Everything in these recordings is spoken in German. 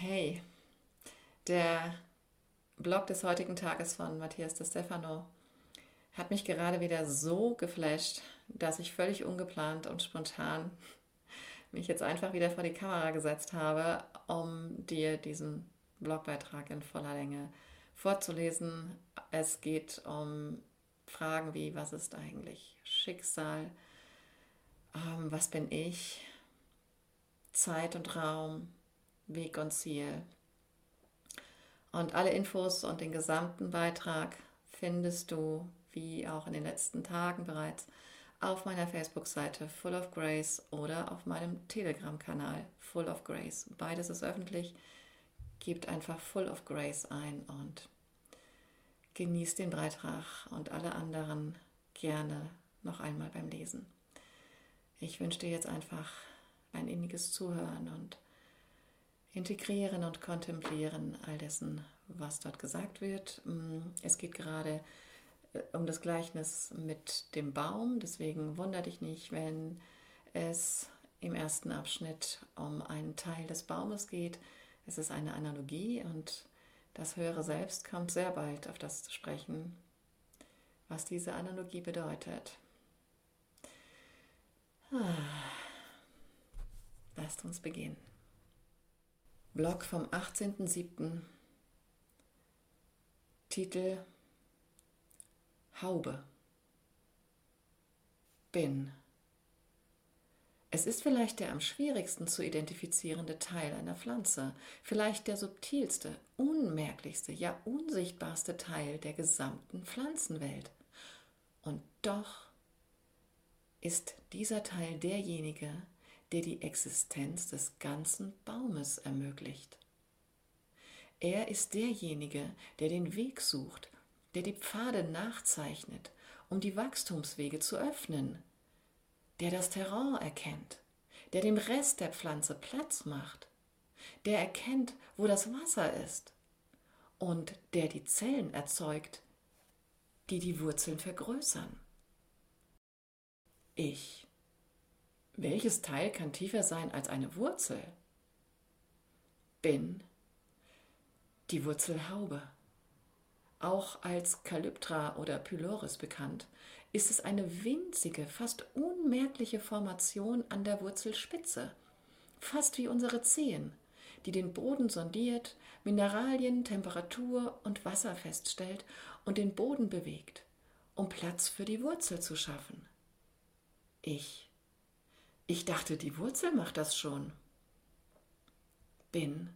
Hey, der Blog des heutigen Tages von Matthias de Stefano hat mich gerade wieder so geflasht, dass ich völlig ungeplant und spontan mich jetzt einfach wieder vor die Kamera gesetzt habe, um dir diesen Blogbeitrag in voller Länge vorzulesen. Es geht um Fragen wie, was ist eigentlich Schicksal? Ähm, was bin ich? Zeit und Raum, Weg und Ziel. Und alle Infos und den gesamten Beitrag findest du, wie auch in den letzten Tagen bereits, auf meiner Facebook-Seite Full of Grace oder auf meinem Telegram-Kanal Full of Grace. Beides ist öffentlich. Gebt einfach Full of Grace ein und genießt den Beitrag und alle anderen gerne noch einmal beim Lesen. Ich wünsche dir jetzt einfach ein inniges Zuhören und Integrieren und Kontemplieren all dessen, was dort gesagt wird. Mm, es geht gerade äh, um das Gleichnis mit dem Baum, deswegen wundere dich nicht, wenn es im ersten Abschnitt um einen Teil des Baumes geht. Es ist eine Analogie und das höhere Selbst kommt sehr bald auf das zu sprechen, was diese Analogie bedeutet. Ah. Lasst uns beginnen. Blog vom 18.07. Titel Haube. Bin. Es ist vielleicht der am schwierigsten zu identifizierende Teil einer Pflanze, vielleicht der subtilste, unmerklichste, ja unsichtbarste Teil der gesamten Pflanzenwelt. Und doch ist dieser Teil derjenige, der die Existenz des ganzen Baumes ermöglicht. Er ist derjenige, der den Weg sucht, der die Pfade nachzeichnet, um die Wachstumswege zu öffnen, der das Terrain erkennt, der dem Rest der Pflanze Platz macht, der erkennt, wo das Wasser ist und der die Zellen erzeugt, die die Wurzeln vergrößern. Ich welches Teil kann tiefer sein als eine Wurzel? Bin die Wurzelhaube. Auch als Kalyptra oder Pylorus bekannt, ist es eine winzige, fast unmerkliche Formation an der Wurzelspitze, fast wie unsere Zehen, die den Boden sondiert, Mineralien, Temperatur und Wasser feststellt und den Boden bewegt, um Platz für die Wurzel zu schaffen. Ich ich dachte, die Wurzel macht das schon. Bin.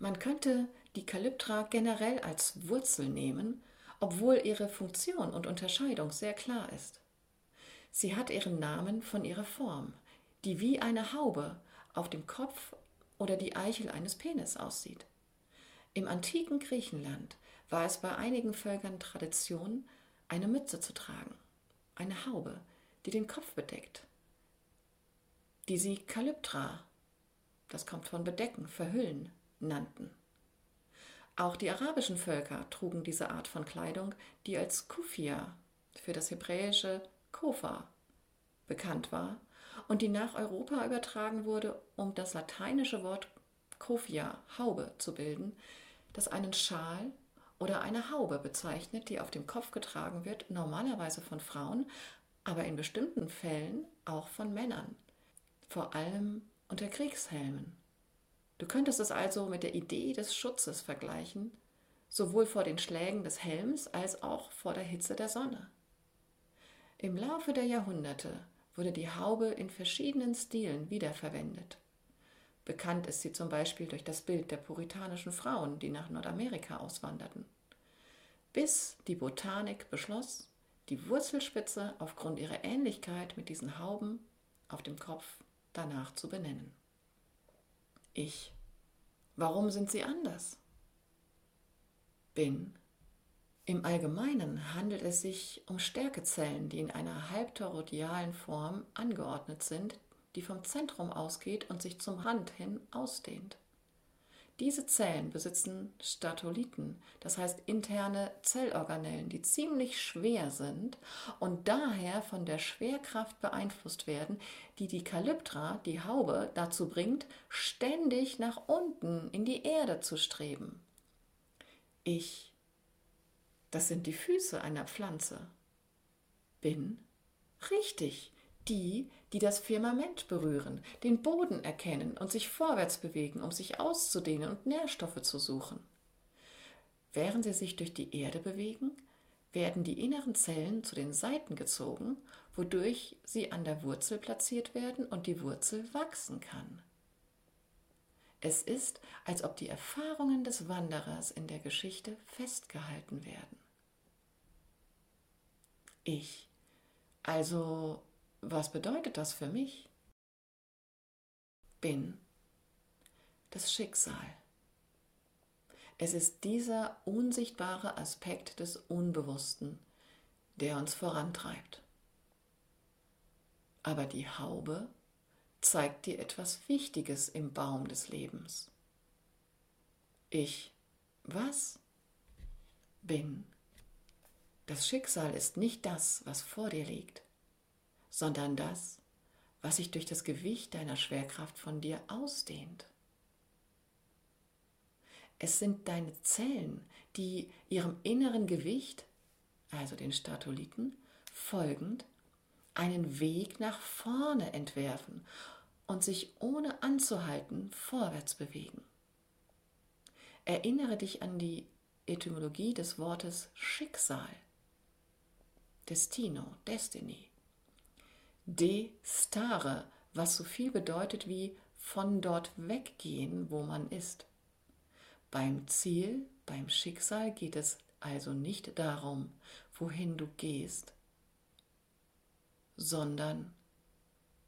Man könnte die Kalyptra generell als Wurzel nehmen, obwohl ihre Funktion und Unterscheidung sehr klar ist. Sie hat ihren Namen von ihrer Form, die wie eine Haube auf dem Kopf oder die Eichel eines Penis aussieht. Im antiken Griechenland war es bei einigen Völkern Tradition, eine Mütze zu tragen, eine Haube, die den Kopf bedeckt die sie Kalyptra, das kommt von bedecken, verhüllen, nannten. Auch die arabischen Völker trugen diese Art von Kleidung, die als Kufia für das hebräische Kofa bekannt war und die nach Europa übertragen wurde, um das lateinische Wort Kofia, Haube, zu bilden, das einen Schal oder eine Haube bezeichnet, die auf dem Kopf getragen wird, normalerweise von Frauen, aber in bestimmten Fällen auch von Männern vor allem unter Kriegshelmen. Du könntest es also mit der Idee des Schutzes vergleichen, sowohl vor den Schlägen des Helms als auch vor der Hitze der Sonne. Im Laufe der Jahrhunderte wurde die Haube in verschiedenen Stilen wiederverwendet. Bekannt ist sie zum Beispiel durch das Bild der puritanischen Frauen, die nach Nordamerika auswanderten. Bis die Botanik beschloss, die Wurzelspitze aufgrund ihrer Ähnlichkeit mit diesen Hauben auf dem Kopf danach zu benennen. Ich. Warum sind sie anders? Bin. Im Allgemeinen handelt es sich um Stärkezellen, die in einer halbtoroidalen Form angeordnet sind, die vom Zentrum ausgeht und sich zum Rand hin ausdehnt. Diese Zellen besitzen Statoliten, das heißt interne Zellorganellen, die ziemlich schwer sind und daher von der Schwerkraft beeinflusst werden, die die Kalyptra, die Haube, dazu bringt, ständig nach unten in die Erde zu streben. Ich, das sind die Füße einer Pflanze, bin richtig die, die das Firmament berühren, den Boden erkennen und sich vorwärts bewegen, um sich auszudehnen und Nährstoffe zu suchen. Während sie sich durch die Erde bewegen, werden die inneren Zellen zu den Seiten gezogen, wodurch sie an der Wurzel platziert werden und die Wurzel wachsen kann. Es ist, als ob die Erfahrungen des Wanderers in der Geschichte festgehalten werden. Ich, also was bedeutet das für mich? Bin das Schicksal. Es ist dieser unsichtbare Aspekt des Unbewussten, der uns vorantreibt. Aber die Haube zeigt dir etwas Wichtiges im Baum des Lebens. Ich, was? Bin. Das Schicksal ist nicht das, was vor dir liegt sondern das, was sich durch das Gewicht deiner Schwerkraft von dir ausdehnt. Es sind deine Zellen, die ihrem inneren Gewicht, also den Statoliten, folgend einen Weg nach vorne entwerfen und sich ohne anzuhalten vorwärts bewegen. Erinnere dich an die Etymologie des Wortes Schicksal, Destino, Destiny de stare, was so viel bedeutet wie von dort weggehen, wo man ist. Beim Ziel, beim Schicksal geht es also nicht darum, wohin du gehst, sondern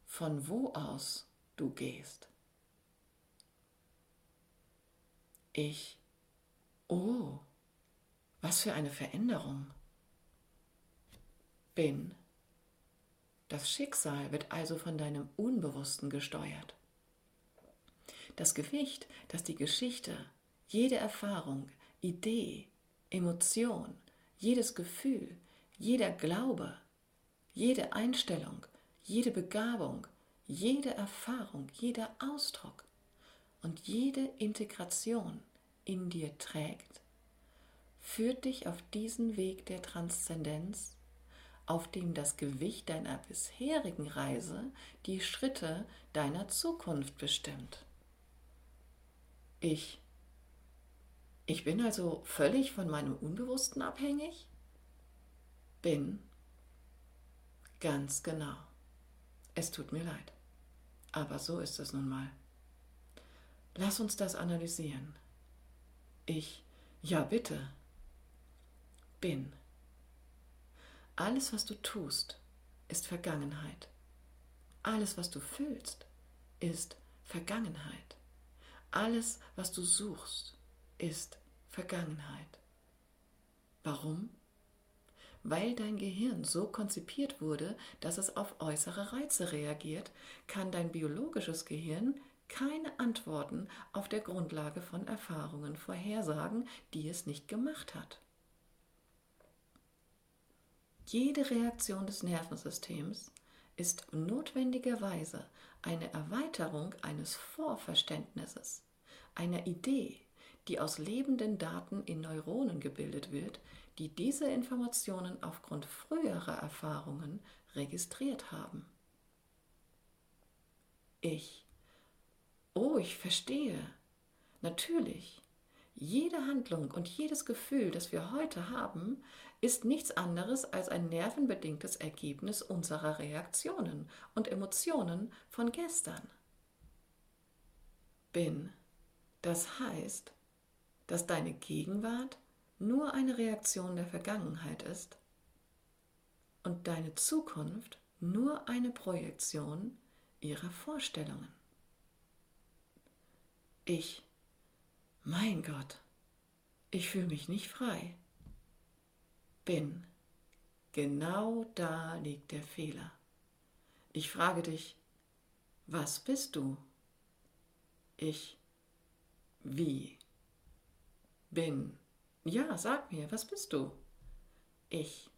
von wo aus du gehst. Ich, oh, was für eine Veränderung. Bin das Schicksal wird also von deinem Unbewussten gesteuert. Das Gewicht, das die Geschichte, jede Erfahrung, Idee, Emotion, jedes Gefühl, jeder Glaube, jede Einstellung, jede Begabung, jede Erfahrung, jeder Ausdruck und jede Integration in dir trägt, führt dich auf diesen Weg der Transzendenz auf dem das Gewicht deiner bisherigen Reise die Schritte deiner Zukunft bestimmt. Ich. Ich bin also völlig von meinem Unbewussten abhängig? Bin. Ganz genau. Es tut mir leid. Aber so ist es nun mal. Lass uns das analysieren. Ich. Ja, bitte. Bin. Alles, was du tust, ist Vergangenheit. Alles, was du fühlst, ist Vergangenheit. Alles, was du suchst, ist Vergangenheit. Warum? Weil dein Gehirn so konzipiert wurde, dass es auf äußere Reize reagiert, kann dein biologisches Gehirn keine Antworten auf der Grundlage von Erfahrungen vorhersagen, die es nicht gemacht hat. Jede Reaktion des Nervensystems ist notwendigerweise eine Erweiterung eines Vorverständnisses, einer Idee, die aus lebenden Daten in Neuronen gebildet wird, die diese Informationen aufgrund früherer Erfahrungen registriert haben. Ich. Oh, ich verstehe. Natürlich. Jede Handlung und jedes Gefühl, das wir heute haben, ist nichts anderes als ein nervenbedingtes Ergebnis unserer Reaktionen und Emotionen von gestern. Bin. Das heißt, dass deine Gegenwart nur eine Reaktion der Vergangenheit ist und deine Zukunft nur eine Projektion ihrer Vorstellungen. Ich, mein Gott, ich fühle mich nicht frei bin. Genau da liegt der Fehler. Ich frage dich, was bist du? Ich Wie? Bin. Ja, sag mir, was bist du? Ich.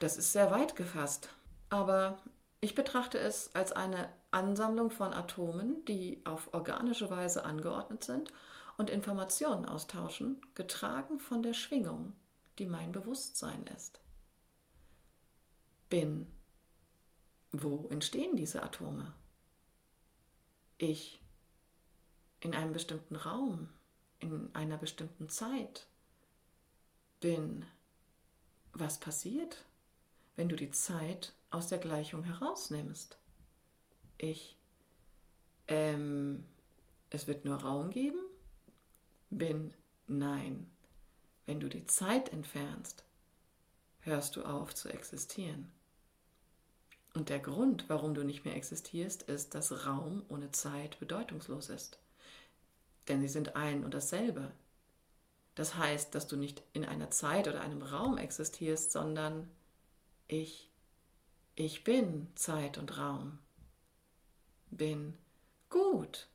Das ist sehr weit gefasst. Aber ich betrachte es als eine Ansammlung von Atomen, die auf organische Weise angeordnet sind und Informationen austauschen, getragen von der Schwingung, die mein Bewusstsein ist. Bin. Wo entstehen diese Atome? Ich. In einem bestimmten Raum, in einer bestimmten Zeit. Bin. Was passiert, wenn du die Zeit aus der Gleichung herausnimmst? Ich. Ähm, es wird nur Raum geben? Bin. Nein. Wenn du die Zeit entfernst, hörst du auf zu existieren. Und der Grund, warum du nicht mehr existierst, ist, dass Raum ohne Zeit bedeutungslos ist. Denn sie sind ein und dasselbe. Das heißt, dass du nicht in einer Zeit oder einem Raum existierst, sondern ich, ich bin Zeit und Raum. Bin gut.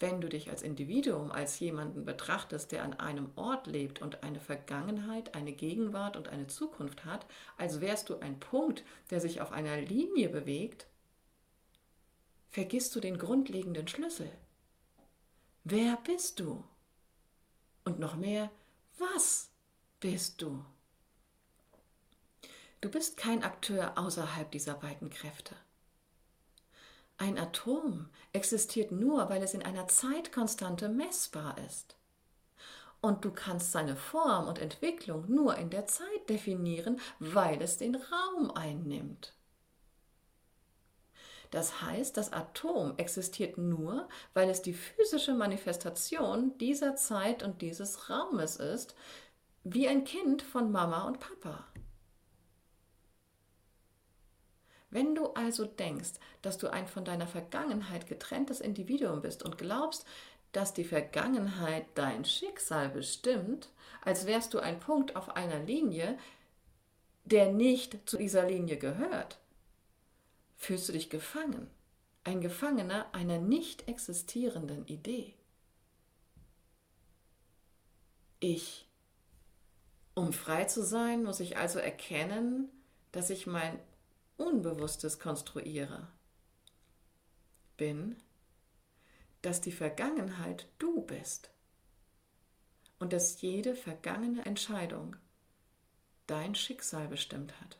Wenn du dich als Individuum, als jemanden betrachtest, der an einem Ort lebt und eine Vergangenheit, eine Gegenwart und eine Zukunft hat, als wärst du ein Punkt, der sich auf einer Linie bewegt, vergisst du den grundlegenden Schlüssel. Wer bist du? Und noch mehr, was bist du? Du bist kein Akteur außerhalb dieser beiden Kräfte. Ein Atom existiert nur, weil es in einer Zeitkonstante messbar ist. Und du kannst seine Form und Entwicklung nur in der Zeit definieren, weil es den Raum einnimmt. Das heißt, das Atom existiert nur, weil es die physische Manifestation dieser Zeit und dieses Raumes ist, wie ein Kind von Mama und Papa. Wenn du also denkst, dass du ein von deiner Vergangenheit getrenntes Individuum bist und glaubst, dass die Vergangenheit dein Schicksal bestimmt, als wärst du ein Punkt auf einer Linie, der nicht zu dieser Linie gehört, fühlst du dich gefangen, ein Gefangener einer nicht existierenden Idee. Ich. Um frei zu sein, muss ich also erkennen, dass ich mein Unbewusstes konstruiere, bin, dass die Vergangenheit du bist und dass jede vergangene Entscheidung dein Schicksal bestimmt hat.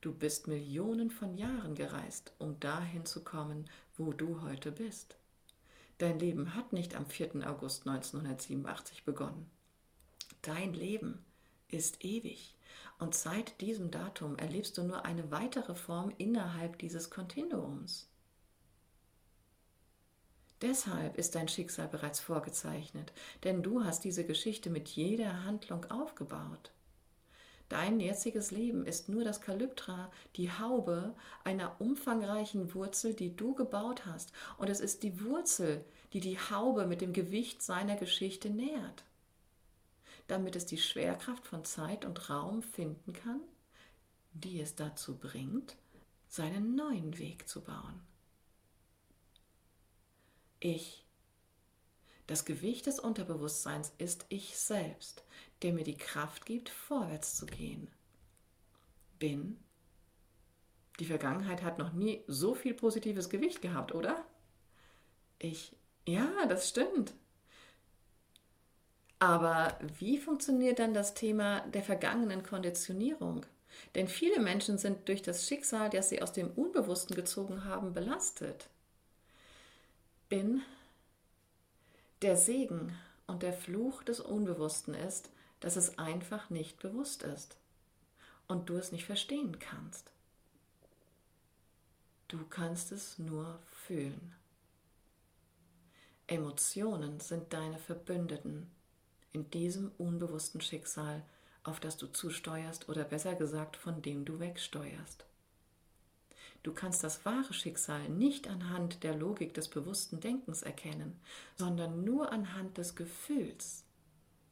Du bist Millionen von Jahren gereist, um dahin zu kommen, wo du heute bist. Dein Leben hat nicht am 4. August 1987 begonnen. Dein Leben ist ewig. Und seit diesem Datum erlebst du nur eine weitere Form innerhalb dieses Kontinuums. Deshalb ist dein Schicksal bereits vorgezeichnet, denn du hast diese Geschichte mit jeder Handlung aufgebaut. Dein jetziges Leben ist nur das Kalyptra, die Haube einer umfangreichen Wurzel, die du gebaut hast, und es ist die Wurzel, die die Haube mit dem Gewicht seiner Geschichte nährt damit es die Schwerkraft von Zeit und Raum finden kann, die es dazu bringt, seinen neuen Weg zu bauen. Ich. Das Gewicht des Unterbewusstseins ist ich selbst, der mir die Kraft gibt, vorwärts zu gehen. Bin. Die Vergangenheit hat noch nie so viel positives Gewicht gehabt, oder? Ich. Ja, das stimmt. Aber wie funktioniert dann das Thema der vergangenen Konditionierung? Denn viele Menschen sind durch das Schicksal, das sie aus dem Unbewussten gezogen haben, belastet. Bin der Segen und der Fluch des Unbewussten ist, dass es einfach nicht bewusst ist und du es nicht verstehen kannst. Du kannst es nur fühlen. Emotionen sind deine Verbündeten in diesem unbewussten Schicksal, auf das du zusteuerst oder besser gesagt, von dem du wegsteuerst. Du kannst das wahre Schicksal nicht anhand der Logik des bewussten Denkens erkennen, sondern nur anhand des Gefühls,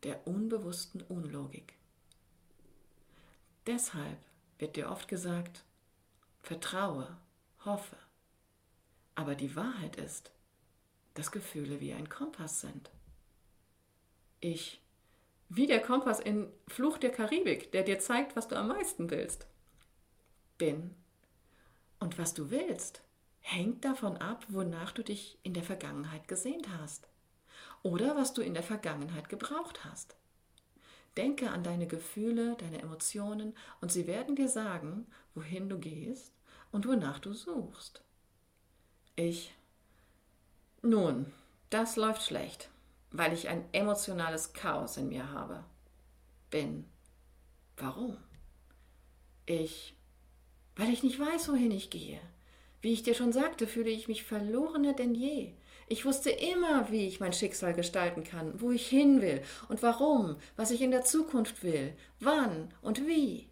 der unbewussten Unlogik. Deshalb wird dir oft gesagt, vertraue, hoffe. Aber die Wahrheit ist, dass Gefühle wie ein Kompass sind. Ich, wie der Kompass in Fluch der Karibik, der dir zeigt, was du am meisten willst. Bin. Und was du willst, hängt davon ab, wonach du dich in der Vergangenheit gesehnt hast oder was du in der Vergangenheit gebraucht hast. Denke an deine Gefühle, deine Emotionen und sie werden dir sagen, wohin du gehst und wonach du suchst. Ich. Nun, das läuft schlecht, weil ich ein emotionales Chaos in mir habe. Bin. Warum? Ich. Weil ich nicht weiß, wohin ich gehe. Wie ich dir schon sagte, fühle ich mich verlorener denn je. Ich wusste immer, wie ich mein Schicksal gestalten kann, wo ich hin will und warum, was ich in der Zukunft will, wann und wie.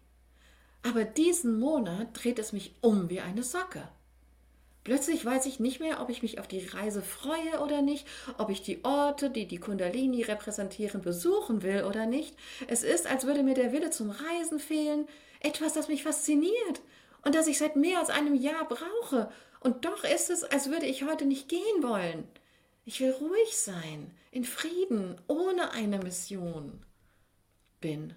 Aber diesen Monat dreht es mich um wie eine Socke. Plötzlich weiß ich nicht mehr, ob ich mich auf die Reise freue oder nicht, ob ich die Orte, die die Kundalini repräsentieren, besuchen will oder nicht. Es ist, als würde mir der Wille zum Reisen fehlen, etwas, das mich fasziniert und das ich seit mehr als einem Jahr brauche. Und doch ist es, als würde ich heute nicht gehen wollen. Ich will ruhig sein, in Frieden, ohne eine Mission. Bin.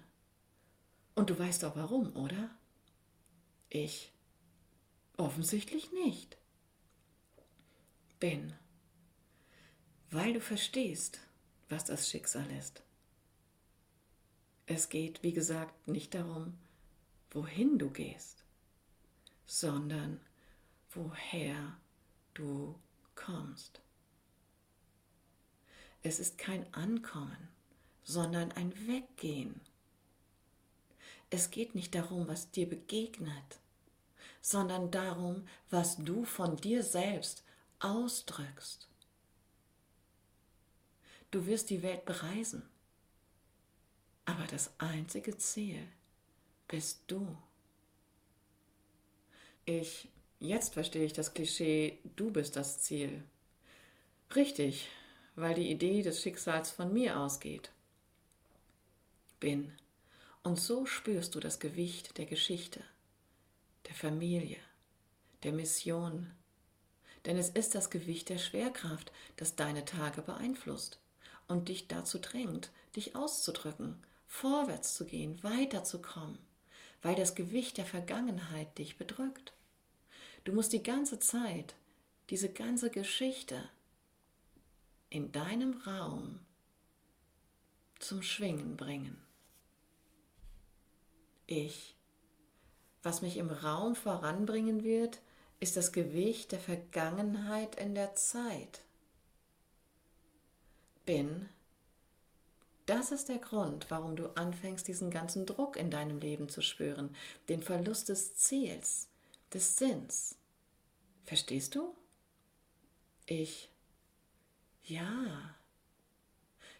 Und du weißt auch warum, oder? Ich. Offensichtlich nicht. Bin. Weil du verstehst, was das Schicksal ist. Es geht, wie gesagt, nicht darum, wohin du gehst, sondern woher du kommst. Es ist kein Ankommen, sondern ein Weggehen. Es geht nicht darum, was dir begegnet, sondern darum, was du von dir selbst ausdrückst. Du wirst die Welt bereisen, aber das einzige Ziel bist du. Ich, jetzt verstehe ich das Klischee, du bist das Ziel. Richtig, weil die Idee des Schicksals von mir ausgeht. Bin und so spürst du das Gewicht der Geschichte, der Familie, der Mission. Denn es ist das Gewicht der Schwerkraft, das deine Tage beeinflusst und dich dazu drängt, dich auszudrücken, vorwärts zu gehen, weiterzukommen, weil das Gewicht der Vergangenheit dich bedrückt. Du musst die ganze Zeit, diese ganze Geschichte in deinem Raum zum Schwingen bringen ich. Was mich im Raum voranbringen wird, ist das Gewicht der Vergangenheit in der Zeit. Bin. Das ist der Grund, warum du anfängst, diesen ganzen Druck in deinem Leben zu spüren, den Verlust des Ziels, des Sinns. Verstehst du? Ich. Ja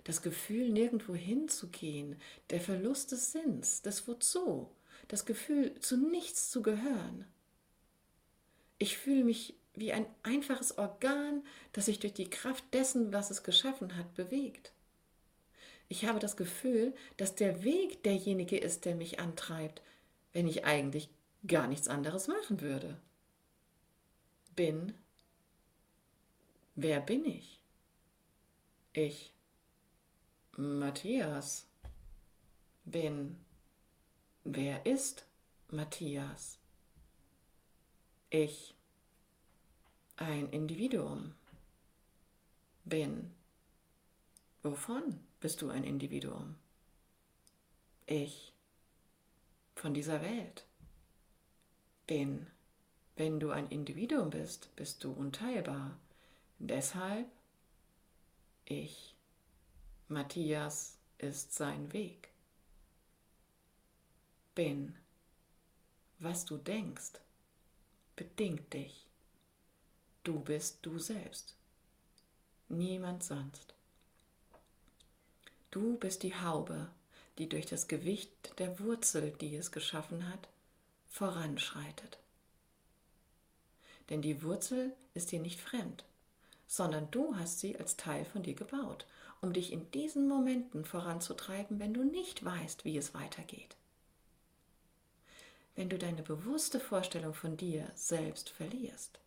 das Gefühl, nirgendwo hinzugehen, der Verlust des Sinns, des Wozu, das Gefühl, zu nichts zu gehören. Ich fühle mich wie ein einfaches Organ, das sich durch die Kraft dessen, was es geschaffen hat, bewegt. Ich habe das Gefühl, dass der Weg derjenige ist, der mich antreibt, wenn ich eigentlich gar nichts anderes machen würde. Bin. Wer bin ich? Ich. Matthias. Bin. Wer ist Matthias? Ich. Ein Individuum. Bin. Wovon bist du ein Individuum? Ich. Von dieser Welt. Bin. Wenn du ein Individuum bist, bist du unteilbar. Deshalb ich. Matthias ist sein Weg. Bin, was du denkst, bedingt dich. Du bist du selbst, niemand sonst. Du bist die Haube, die durch das Gewicht der Wurzel, die es geschaffen hat, voranschreitet. Denn die Wurzel ist dir nicht fremd, sondern du hast sie als Teil von dir gebaut um dich in diesen Momenten voranzutreiben, wenn du nicht weißt, wie es weitergeht. Wenn du deine bewusste Vorstellung von dir selbst verlierst,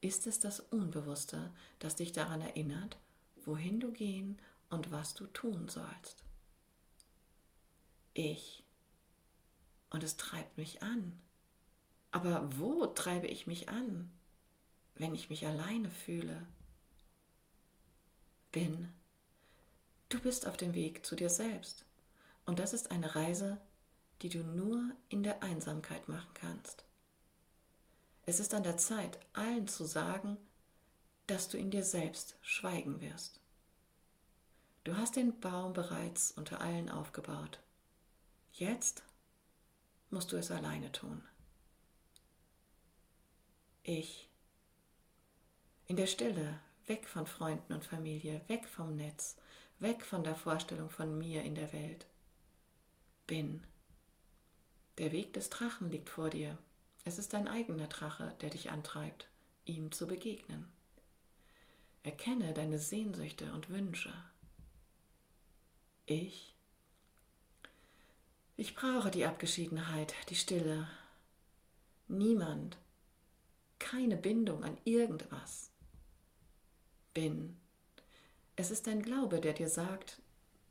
ist es das Unbewusste, das dich daran erinnert, wohin du gehen und was du tun sollst. Ich. Und es treibt mich an. Aber wo treibe ich mich an, wenn ich mich alleine fühle? Bin. Du bist auf dem Weg zu dir selbst. Und das ist eine Reise, die du nur in der Einsamkeit machen kannst. Es ist an der Zeit, allen zu sagen, dass du in dir selbst schweigen wirst. Du hast den Baum bereits unter allen aufgebaut. Jetzt musst du es alleine tun. Ich. In der Stille, weg von Freunden und Familie, weg vom Netz, weg von der Vorstellung von mir in der Welt. Bin. Der Weg des Drachen liegt vor dir. Es ist dein eigener Drache, der dich antreibt, ihm zu begegnen. Erkenne deine Sehnsüchte und Wünsche. Ich. Ich brauche die Abgeschiedenheit, die Stille. Niemand, keine Bindung an irgendwas. Bin. Es ist dein Glaube, der dir sagt,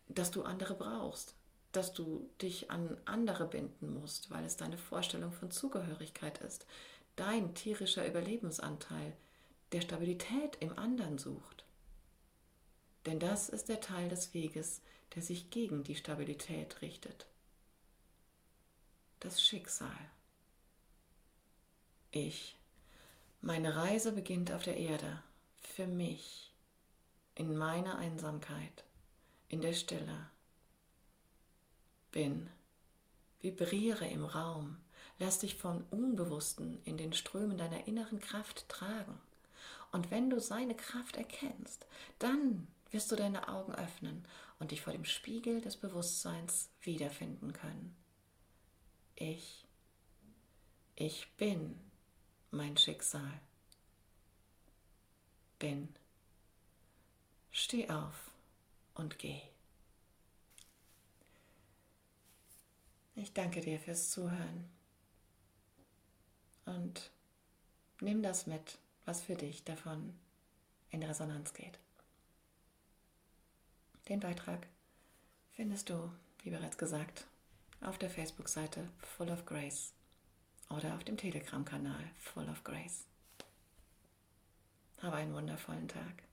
dass du andere brauchst, dass du dich an andere binden musst, weil es deine Vorstellung von Zugehörigkeit ist, dein tierischer Überlebensanteil, der Stabilität im anderen sucht. Denn das ist der Teil des Weges, der sich gegen die Stabilität richtet. Das Schicksal. Ich. Meine Reise beginnt auf der Erde, für mich, in meiner Einsamkeit, in der Stille bin. Vibriere im Raum. Lass dich vom Unbewussten in den Strömen deiner inneren Kraft tragen. Und wenn du seine Kraft erkennst, dann wirst du deine Augen öffnen und dich vor dem Spiegel des Bewusstseins wiederfinden können. Ich, ich bin mein Schicksal. Bin. Steh auf und geh. Ich danke dir fürs Zuhören. Und nimm das mit, was für dich davon in Resonanz geht. Den Beitrag findest du, wie bereits gesagt, auf der Facebook-Seite Full of Grace oder auf dem Telegram-Kanal Full of Grace. Habe einen wundervollen Tag.